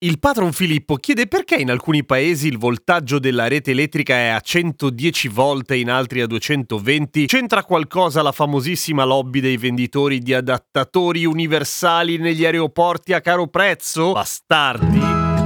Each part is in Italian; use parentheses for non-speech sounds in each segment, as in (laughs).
Il patron Filippo chiede perché in alcuni paesi il voltaggio della rete elettrica è a 110 volt e in altri a 220. C'entra qualcosa la famosissima lobby dei venditori di adattatori universali negli aeroporti a caro prezzo? Bastardi!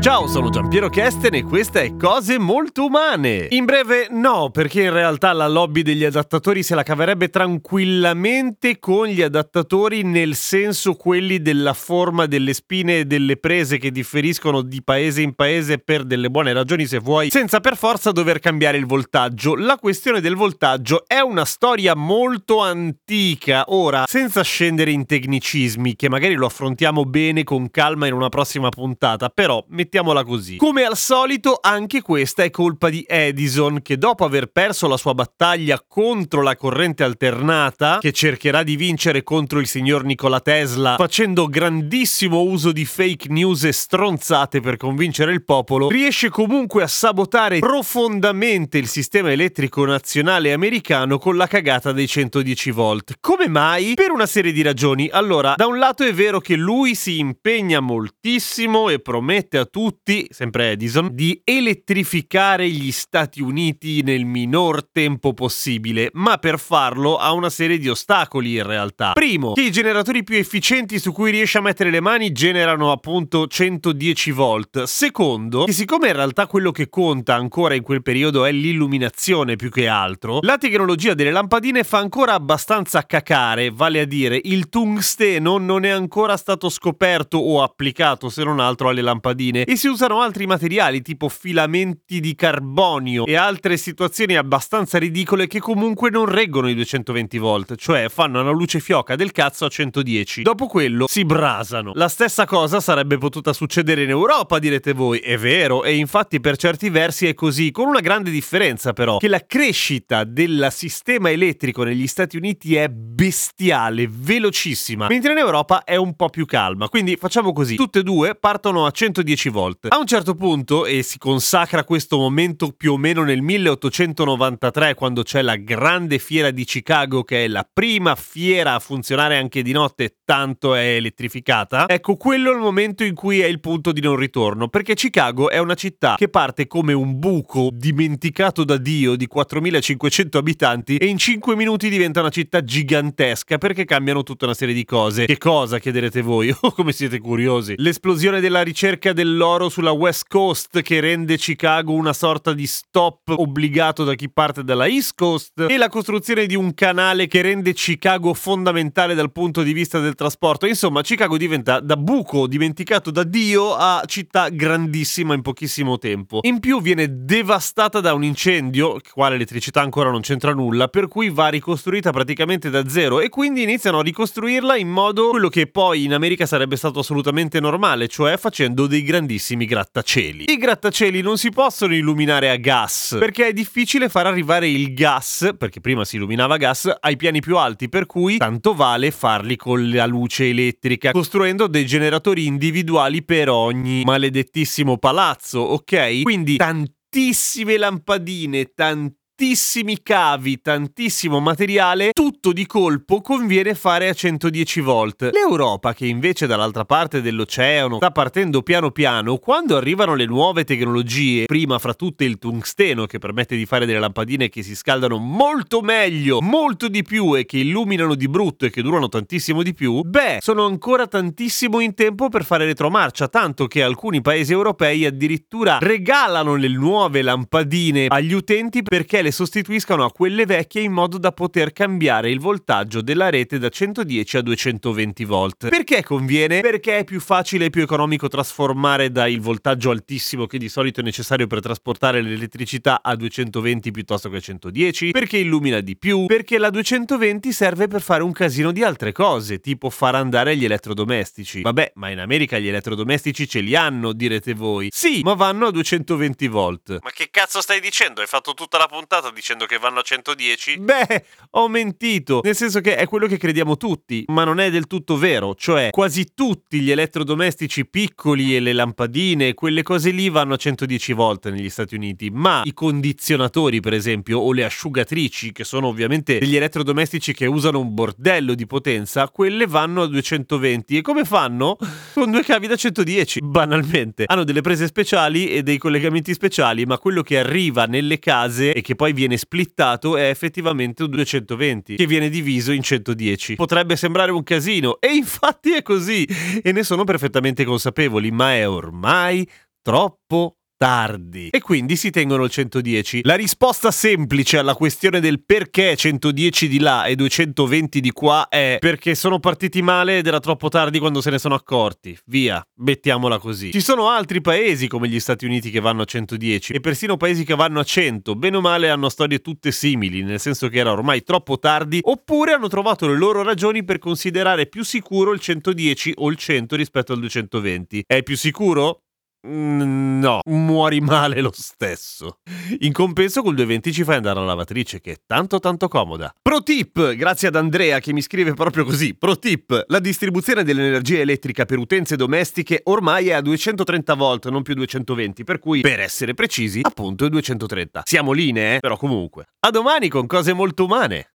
Ciao, sono Giampiero Kesten e questa è Cose Molto Umane. In breve, no, perché in realtà la lobby degli adattatori se la caverebbe tranquillamente con gli adattatori nel senso quelli della forma delle spine e delle prese che differiscono di paese in paese per delle buone ragioni se vuoi, senza per forza dover cambiare il voltaggio. La questione del voltaggio è una storia molto antica. Ora, senza scendere in tecnicismi, che magari lo affrontiamo bene con calma in una prossima puntata, però mettiamola così. Come al solito, anche questa è colpa di Edison, che dopo aver perso la sua battaglia contro la corrente alternata, che cercherà di vincere contro il signor Nikola Tesla, facendo grandissimo uso di fake news e stronzate per convincere il popolo, riesce comunque a sabotare profondamente il sistema elettrico nazionale americano con la cagata dei 110 volt. Come mai? Per una serie di ragioni. Allora, da un lato è vero che lui si impegna moltissimo e promette a tutti tutti, sempre Edison, di elettrificare gli Stati Uniti nel minor tempo possibile, ma per farlo ha una serie di ostacoli in realtà. Primo, che i generatori più efficienti su cui riesce a mettere le mani generano appunto 110 volt. Secondo, che siccome in realtà quello che conta ancora in quel periodo è l'illuminazione più che altro, la tecnologia delle lampadine fa ancora abbastanza cacare, vale a dire il tungsteno non è ancora stato scoperto o applicato se non altro alle lampadine e si usano altri materiali tipo filamenti di carbonio e altre situazioni abbastanza ridicole che comunque non reggono i 220 volt, cioè fanno una luce fioca del cazzo a 110. Dopo quello si brasano. La stessa cosa sarebbe potuta succedere in Europa, direte voi. È vero, e infatti per certi versi è così, con una grande differenza però, che la crescita del sistema elettrico negli Stati Uniti è bestiale, velocissima, mentre in Europa è un po' più calma. Quindi facciamo così, tutte e due partono a 110 volt volte. A un certo punto, e si consacra questo momento più o meno nel 1893, quando c'è la grande fiera di Chicago, che è la prima fiera a funzionare anche di notte, tanto è elettrificata, ecco quello è il momento in cui è il punto di non ritorno, perché Chicago è una città che parte come un buco dimenticato da Dio di 4500 abitanti e in 5 minuti diventa una città gigantesca perché cambiano tutta una serie di cose. Che cosa, chiederete voi? (laughs) Oh, come siete curiosi? L'esplosione della ricerca dell'oro oro sulla West Coast che rende Chicago una sorta di stop obbligato da chi parte dalla East Coast e la costruzione di un canale che rende Chicago fondamentale dal punto di vista del trasporto. Insomma, Chicago diventa da buco dimenticato da Dio a città grandissima in pochissimo tempo. In più viene devastata da un incendio, qua l'elettricità ancora non c'entra nulla, per cui va ricostruita praticamente da zero e quindi iniziano a ricostruirla in modo quello che poi in America sarebbe stato assolutamente normale, cioè facendo dei grandissimi grandissimi grattacieli. I grattacieli non si possono illuminare a gas perché è difficile far arrivare il gas, perché prima si illuminava a gas, ai piani più alti, per cui tanto vale farli con la luce elettrica, costruendo dei generatori individuali per ogni maledettissimo palazzo, ok? Quindi tantissime lampadine, tantissime tantissimi cavi, tantissimo materiale, tutto di colpo conviene fare a 110 volt. L'Europa, che invece dall'altra parte dell'oceano sta partendo piano piano, quando arrivano le nuove tecnologie, prima fra tutte il tungsteno che permette di fare delle lampadine che si scaldano molto meglio, molto di più e che illuminano di brutto e che durano tantissimo di più, beh, sono ancora tantissimo in tempo per fare retromarcia, tanto che alcuni paesi europei addirittura regalano le nuove lampadine agli utenti perché le le sostituiscano a quelle vecchie in modo da poter cambiare il voltaggio della rete da 110 a 220 volt. Perché conviene? Perché è più facile e più economico trasformare dal voltaggio altissimo che di solito è necessario per trasportare l'elettricità a 220 piuttosto che a 110, perché illumina di più, perché la 220 serve per fare un casino di altre cose, tipo far andare gli elettrodomestici. Vabbè, ma in America gli elettrodomestici ce li hanno, direte voi. Sì, ma vanno a 220 volt. Ma che cazzo stai dicendo? Hai fatto tutta la puntata dicendo che vanno a 110? Beh, ho mentito, nel senso che è quello che crediamo tutti, ma non è del tutto vero, cioè quasi tutti gli elettrodomestici piccoli e le lampadine, quelle cose lì vanno a 110 volt negli Stati Uniti, ma i condizionatori, per esempio, o le asciugatrici, che sono ovviamente degli elettrodomestici che usano un bordello di potenza, quelle vanno a 220 e come fanno? Con due cavi da 110, banalmente. Hanno delle prese speciali e dei collegamenti speciali, ma quello che arriva nelle case e che poi viene splittato è effettivamente un 220, che viene diviso in 110. Potrebbe sembrare un casino, e infatti è così, e ne sono perfettamente consapevoli, ma è ormai troppo tardi e quindi si tengono il 110. La risposta semplice alla questione del perché 110 di là e 220 di qua è perché sono partiti male ed era troppo tardi quando se ne sono accorti. Via, mettiamola così. Ci sono altri paesi come gli Stati Uniti che vanno a 110 e persino paesi che vanno a 100. Bene o male hanno storie tutte simili, nel senso che era ormai troppo tardi oppure hanno trovato le loro ragioni per considerare più sicuro il 110 o il 100 rispetto al 220. È più sicuro? No, muori male lo stesso. In compenso col 220 ci fai andare alla lavatrice che è tanto tanto comoda. Pro tip, grazie ad Andrea che mi scrive proprio così. Pro tip, la distribuzione dell'energia elettrica per utenze domestiche ormai è a 230 volt, non più 220, per cui per essere precisi, appunto è 230. Siamo linee, eh? però comunque. A domani con cose molto umane.